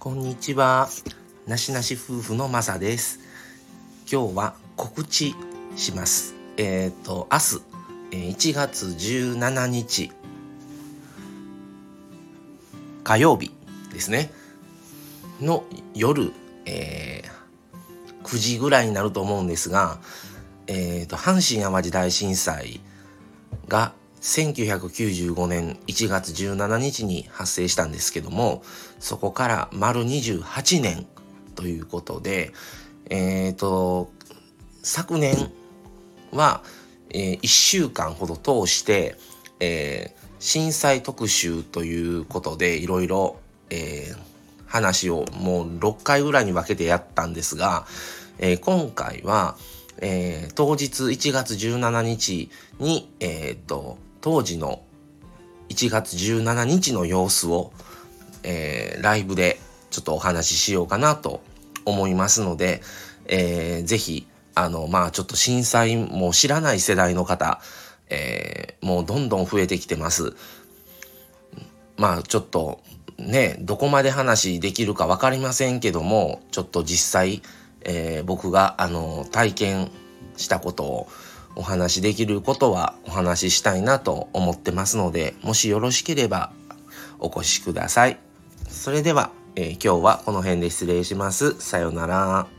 こんにちは。なしなし夫婦のまさです。今日は告知します。えっ、ー、と、明日、1月17日、火曜日ですね。の夜、えー、9時ぐらいになると思うんですが、えっ、ー、と、阪神淡路大震災が1995年1月17日に発生したんですけども、そこから丸28年ということで、えっ、ー、と、昨年は、えー、1週間ほど通して、えー、震災特集ということでいろいろ、話をもう6回ぐらいに分けてやったんですが、えー、今回は、えー、当日1月17日に、えっ、と、当時の1月17日の様子を、えー、ライブでちょっとお話ししようかなと思いますので、えー、ぜひ、あの、まあちょっと震災も知らない世代の方、えー、もうどんどん増えてきてます。まあちょっとね、どこまで話できるか分かりませんけども、ちょっと実際、えー、僕があの体験したことをお話しできることはお話ししたいなと思ってますので、もしよろしければお越しください。それでは、えー、今日はこの辺で失礼します。さようなら。